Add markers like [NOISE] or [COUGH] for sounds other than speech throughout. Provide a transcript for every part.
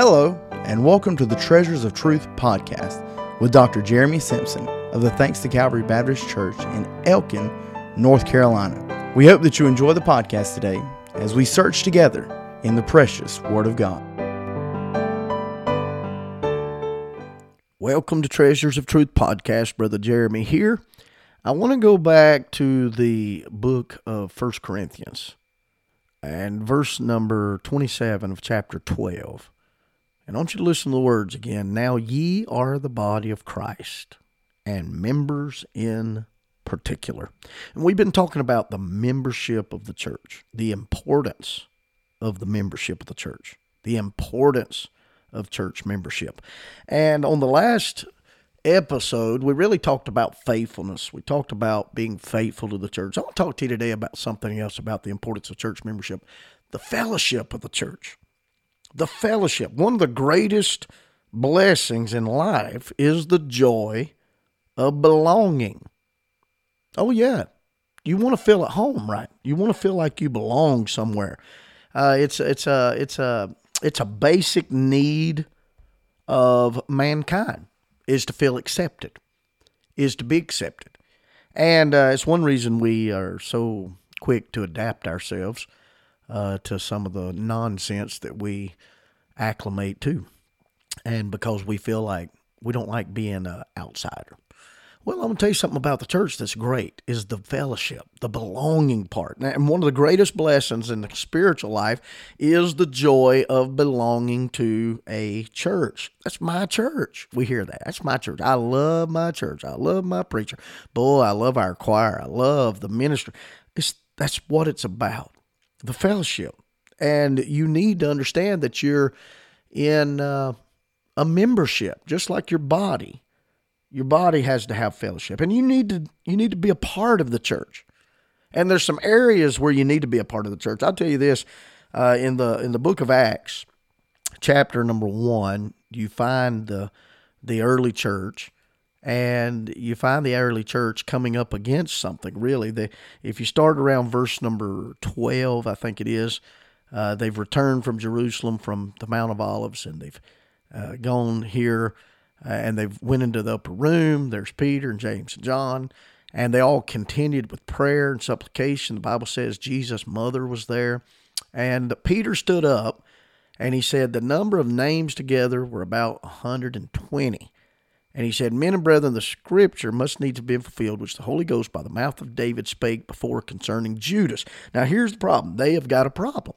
Hello, and welcome to the Treasures of Truth podcast with Dr. Jeremy Simpson of the Thanks to Calvary Baptist Church in Elkin, North Carolina. We hope that you enjoy the podcast today as we search together in the precious Word of God. Welcome to Treasures of Truth podcast. Brother Jeremy here. I want to go back to the book of First Corinthians and verse number 27 of chapter 12. And I want you to listen to the words again. Now ye are the body of Christ and members in particular. And we've been talking about the membership of the church, the importance of the membership of the church, the importance of church membership. And on the last episode, we really talked about faithfulness. We talked about being faithful to the church. I want to talk to you today about something else about the importance of church membership the fellowship of the church the fellowship. One of the greatest blessings in life is the joy of belonging. Oh, yeah. You want to feel at home, right? You want to feel like you belong somewhere. Uh, it's it's a it's a it's a basic need of mankind is to feel accepted, is to be accepted, and uh, it's one reason we are so quick to adapt ourselves uh, to some of the nonsense that we acclimate to. And because we feel like we don't like being an outsider. Well, I'm going to tell you something about the church that's great is the fellowship, the belonging part. And one of the greatest blessings in the spiritual life is the joy of belonging to a church. That's my church. We hear that. That's my church. I love my church. I love my preacher. Boy, I love our choir. I love the ministry. It's, that's what it's about the fellowship. And you need to understand that you're in uh, a membership, just like your body. Your body has to have fellowship, and you need to you need to be a part of the church. And there's some areas where you need to be a part of the church. I'll tell you this: uh, in the in the book of Acts, chapter number one, you find the the early church, and you find the early church coming up against something. Really, they if you start around verse number twelve, I think it is, uh, they've returned from Jerusalem from the Mount of Olives, and they've uh, gone here, uh, and they've went into the upper room. There's Peter and James and John, and they all continued with prayer and supplication. The Bible says Jesus' mother was there, and Peter stood up, and he said the number of names together were about 120. And he said, Men and brethren, the scripture must needs to be fulfilled, which the Holy Ghost by the mouth of David spake before concerning Judas. Now, here's the problem they have got a problem.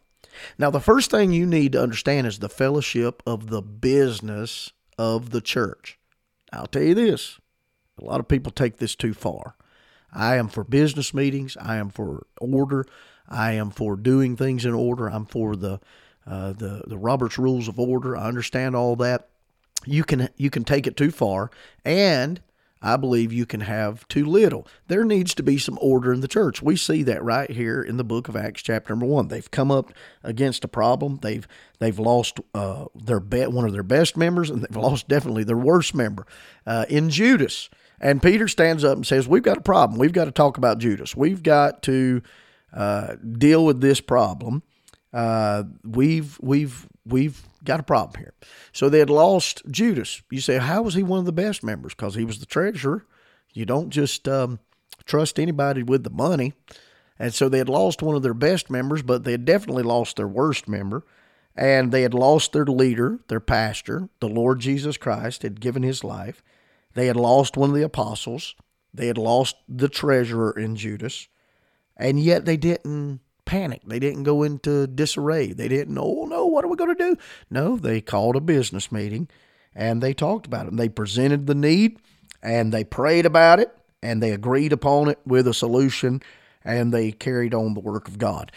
Now, the first thing you need to understand is the fellowship of the business of the church. I'll tell you this a lot of people take this too far. I am for business meetings, I am for order, I am for doing things in order, I'm for the uh, the the Robert's Rules of Order. I understand all that. You can you can take it too far, and I believe you can have too little. There needs to be some order in the church. We see that right here in the book of Acts, chapter number one. They've come up against a problem. They've they've lost uh, their one of their best members, and they've [LAUGHS] lost definitely their worst member uh, in Judas. And Peter stands up and says, "We've got a problem. We've got to talk about Judas. We've got to uh, deal with this problem. Uh, we've we've we've got a problem here. So they had lost Judas. You say, how was he one of the best members? Because he was the treasurer. You don't just um, trust anybody with the money. And so they had lost one of their best members, but they had definitely lost their worst member. And they had lost their leader, their pastor, the Lord Jesus Christ had given his life. They had lost one of the apostles. They had lost the treasurer in Judas. And yet they didn't panic. They didn't go into disarray. They didn't, oh no, what are we going to do? No, they called a business meeting and they talked about it. And they presented the need and they prayed about it and they agreed upon it with a solution and they carried on the work of God.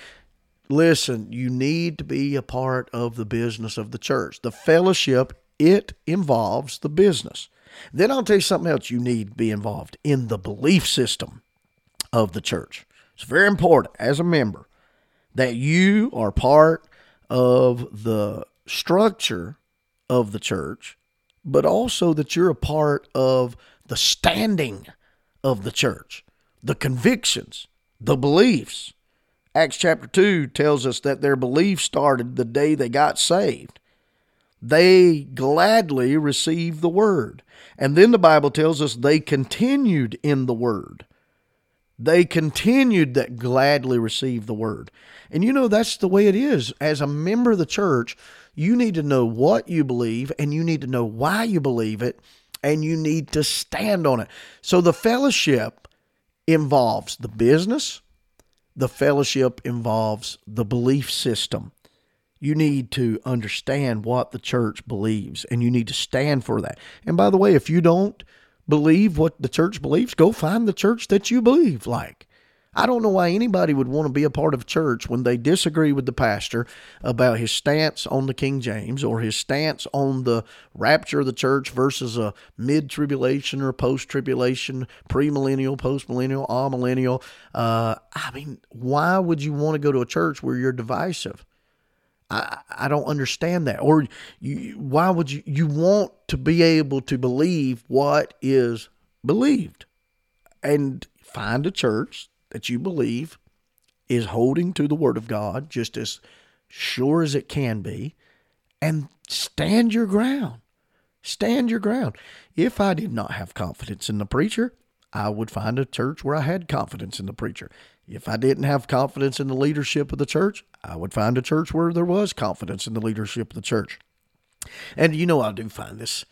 Listen, you need to be a part of the business of the church. The fellowship, it involves the business. Then I'll tell you something else you need to be involved in the belief system of the church. It's very important as a member that you are part of the structure of the church, but also that you're a part of the standing of the church, the convictions, the beliefs. Acts chapter 2 tells us that their belief started the day they got saved. they gladly received the word. And then the Bible tells us they continued in the word. They continued that gladly received the word. And you know, that's the way it is. As a member of the church, you need to know what you believe and you need to know why you believe it and you need to stand on it. So the fellowship involves the business, the fellowship involves the belief system. You need to understand what the church believes and you need to stand for that. And by the way, if you don't believe what the church believes, go find the church that you believe like. I don't know why anybody would want to be a part of church when they disagree with the pastor about his stance on the King James or his stance on the rapture of the church versus a mid tribulation or post tribulation, premillennial, post millennial. Uh, I mean, why would you want to go to a church where you're divisive? I, I don't understand that. Or you, why would you you want to be able to believe what is believed, and find a church that you believe is holding to the Word of God just as sure as it can be, and stand your ground. Stand your ground. If I did not have confidence in the preacher, I would find a church where I had confidence in the preacher. If I didn't have confidence in the leadership of the church, I would find a church where there was confidence in the leadership of the church. And you know, I do find this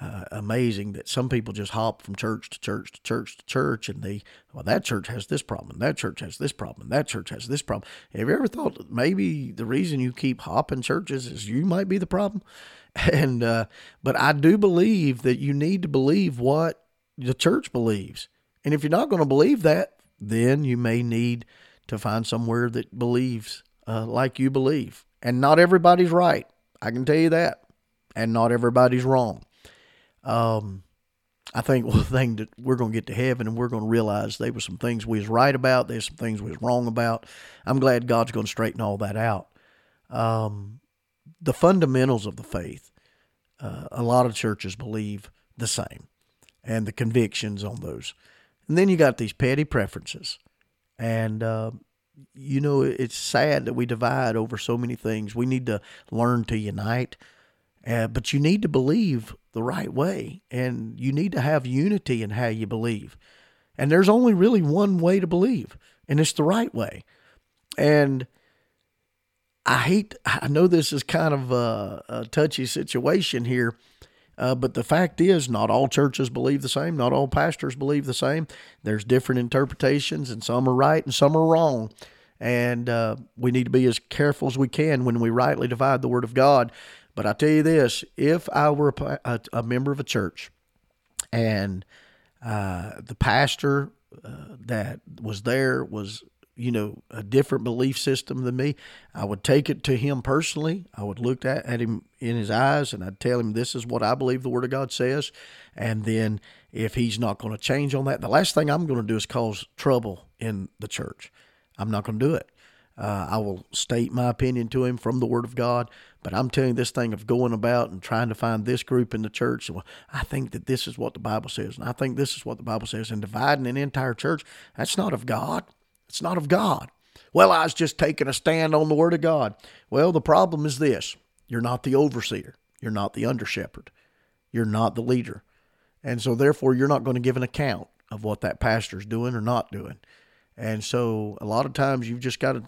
uh, amazing that some people just hop from church to church to church to church, and they, well, that church has this problem, that church has this problem, that church has this problem. Have you ever thought that maybe the reason you keep hopping churches is you might be the problem? [LAUGHS] And, uh, but I do believe that you need to believe what the church believes. And if you're not going to believe that, then you may need to find somewhere that believes uh, like you believe. And not everybody's right. I can tell you that. And not everybody's wrong. Um, I think [LAUGHS] one thing that we're going to get to heaven and we're going to realize there were some things we was right about, there's some things we was wrong about. I'm glad God's going to straighten all that out. Um, the fundamentals of the faith, uh, a lot of churches believe the same, and the convictions on those. And then you got these petty preferences, and uh, you know it's sad that we divide over so many things. We need to learn to unite. Uh, but you need to believe the right way, and you need to have unity in how you believe. And there's only really one way to believe, and it's the right way. And I hate, I know this is kind of a, a touchy situation here, uh, but the fact is, not all churches believe the same. Not all pastors believe the same. There's different interpretations, and some are right and some are wrong. And uh, we need to be as careful as we can when we rightly divide the Word of God but I tell you this: if I were a, a member of a church, and uh, the pastor uh, that was there was you know a different belief system than me. I would take it to him personally. I would look at, at him in his eyes and i'd tell him this is what i believe the word of god says. And then if he's not going to change on that the last thing i'm going to do is cause trouble in the church. I'm not going to do it. Uh, I will state my opinion to him from the Word of God. But I'm telling this thing of going about and trying to find this group in the church, well, I think that this is what the Bible says, and I think this is what the Bible says, and dividing an entire church, that's not of God. It's not of God. Well, I was just taking a stand on the Word of God. Well, the problem is this you're not the overseer, you're not the under shepherd, you're not the leader. And so, therefore, you're not going to give an account of what that pastor's doing or not doing. And so, a lot of times, you've just got to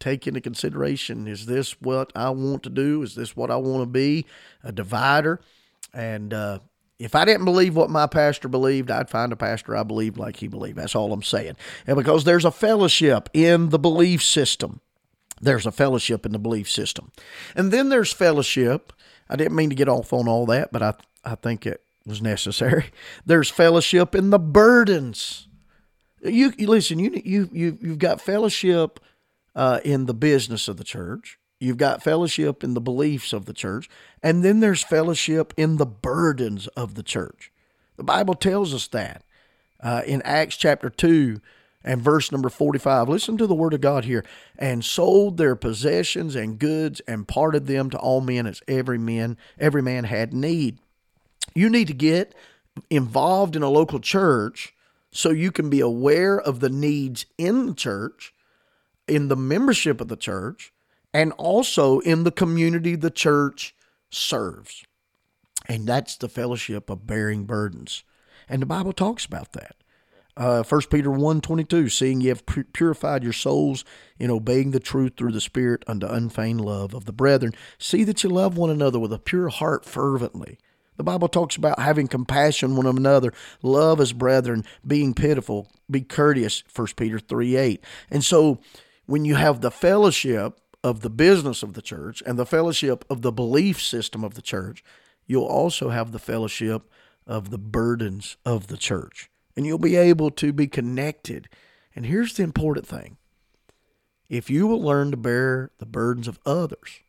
take into consideration is this what I want to do? Is this what I want to be? A divider. And uh, if I didn't believe what my pastor believed, I'd find a pastor I believed like he believed. That's all I'm saying. And because there's a fellowship in the belief system, there's a fellowship in the belief system. And then there's fellowship. I didn't mean to get off on all that, but I, I think it was necessary. [LAUGHS] There's fellowship in the burdens. You, you listen. You you you you've got fellowship uh, in the business of the church. You've got fellowship in the beliefs of the church. And then there's fellowship in the burdens of the church. The Bible tells us that uh, in Acts chapter 2 and verse number 45. Listen to the word of God here. And sold their possessions and goods and parted them to all men as every man, every man had need. You need to get involved in a local church so you can be aware of the needs in the church in the membership of the church and also in the community the church serves. And that's the fellowship of bearing burdens. And the Bible talks about that. Uh, 1 Peter 1 22, seeing ye have purified your souls in obeying the truth through the Spirit unto unfeigned love of the brethren, see that you love one another with a pure heart fervently. The Bible talks about having compassion one another, love as brethren, being pitiful, be courteous, 1 Peter 3 8. And so when you have the fellowship of the business of the church and the fellowship of the belief system of the church, you'll also have the fellowship of the burdens of the church and you'll be able to be connected. And here's the important thing if you will learn to bear the burdens of others,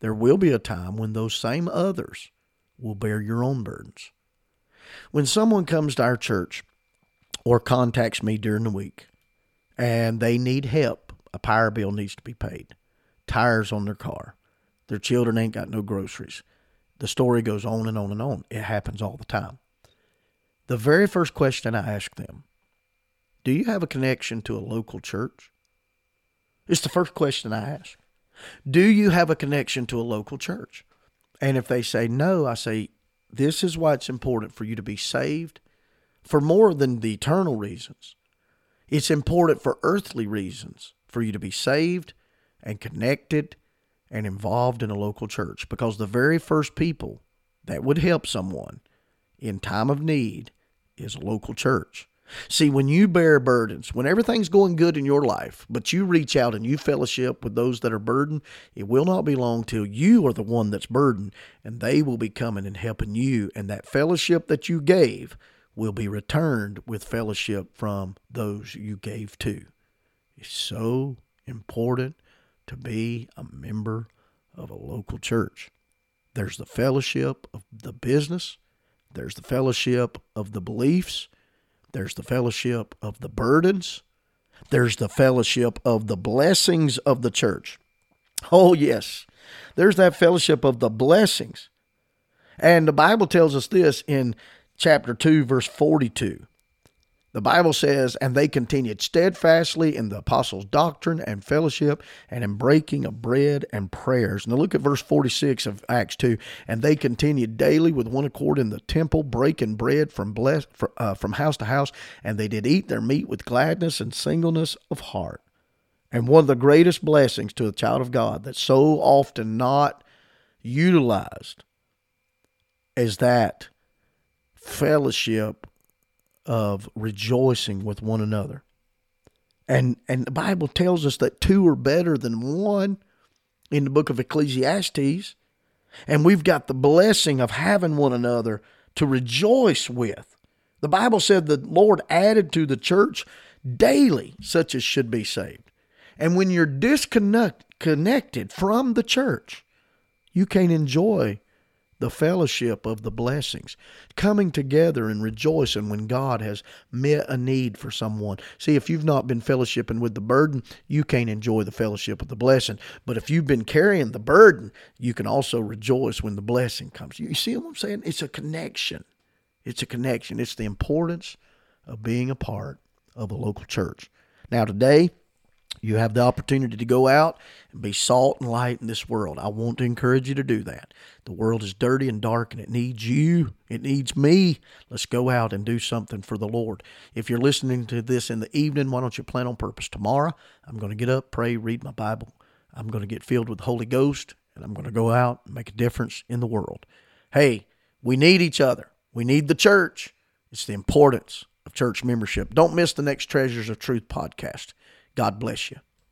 there will be a time when those same others will bear your own burdens. When someone comes to our church or contacts me during the week and they need help, a power bill needs to be paid, tires on their car, their children ain't got no groceries. The story goes on and on and on. It happens all the time the very first question I ask them Do you have a connection to a local church? It's the first question I ask. Do you have a connection to a local church? And if they say no, I say, This is why it's important for you to be saved for more than the eternal reasons. It's important for earthly reasons for you to be saved and connected and involved in a local church because the very first people that would help someone in time of need is a local church. See, when you bear burdens, when everything's going good in your life, but you reach out and you fellowship with those that are burdened, it will not be long till you are the one that's burdened and they will be coming and helping you. And that fellowship that you gave will be returned with fellowship from those you gave to. It's so important to be a member of a local church. There's the fellowship of the business, there's the fellowship of the beliefs. There's the fellowship of the burdens. There's the fellowship of the blessings of the church. Oh, yes. There's that fellowship of the blessings. And the Bible tells us this in chapter 2, verse 42. The Bible says, and they continued steadfastly in the apostles' doctrine and fellowship and in breaking of bread and prayers. Now look at verse 46 of Acts 2. And they continued daily with one accord in the temple, breaking bread from, bless, uh, from house to house, and they did eat their meat with gladness and singleness of heart. And one of the greatest blessings to a child of God that's so often not utilized is that fellowship of rejoicing with one another. And and the Bible tells us that two are better than one in the book of Ecclesiastes. And we've got the blessing of having one another to rejoice with. The Bible said the Lord added to the church daily such as should be saved. And when you're disconnected from the church, you can't enjoy the fellowship of the blessings, coming together and rejoicing when God has met a need for someone. See, if you've not been fellowshipping with the burden, you can't enjoy the fellowship of the blessing. But if you've been carrying the burden, you can also rejoice when the blessing comes. You see what I'm saying? It's a connection. It's a connection. It's the importance of being a part of a local church. Now, today, you have the opportunity to go out and be salt and light in this world. I want to encourage you to do that. The world is dirty and dark and it needs you. It needs me. Let's go out and do something for the Lord. If you're listening to this in the evening, why don't you plan on purpose? Tomorrow, I'm going to get up, pray, read my Bible. I'm going to get filled with the Holy Ghost and I'm going to go out and make a difference in the world. Hey, we need each other. We need the church. It's the importance of church membership. Don't miss the next Treasures of Truth podcast. God bless you.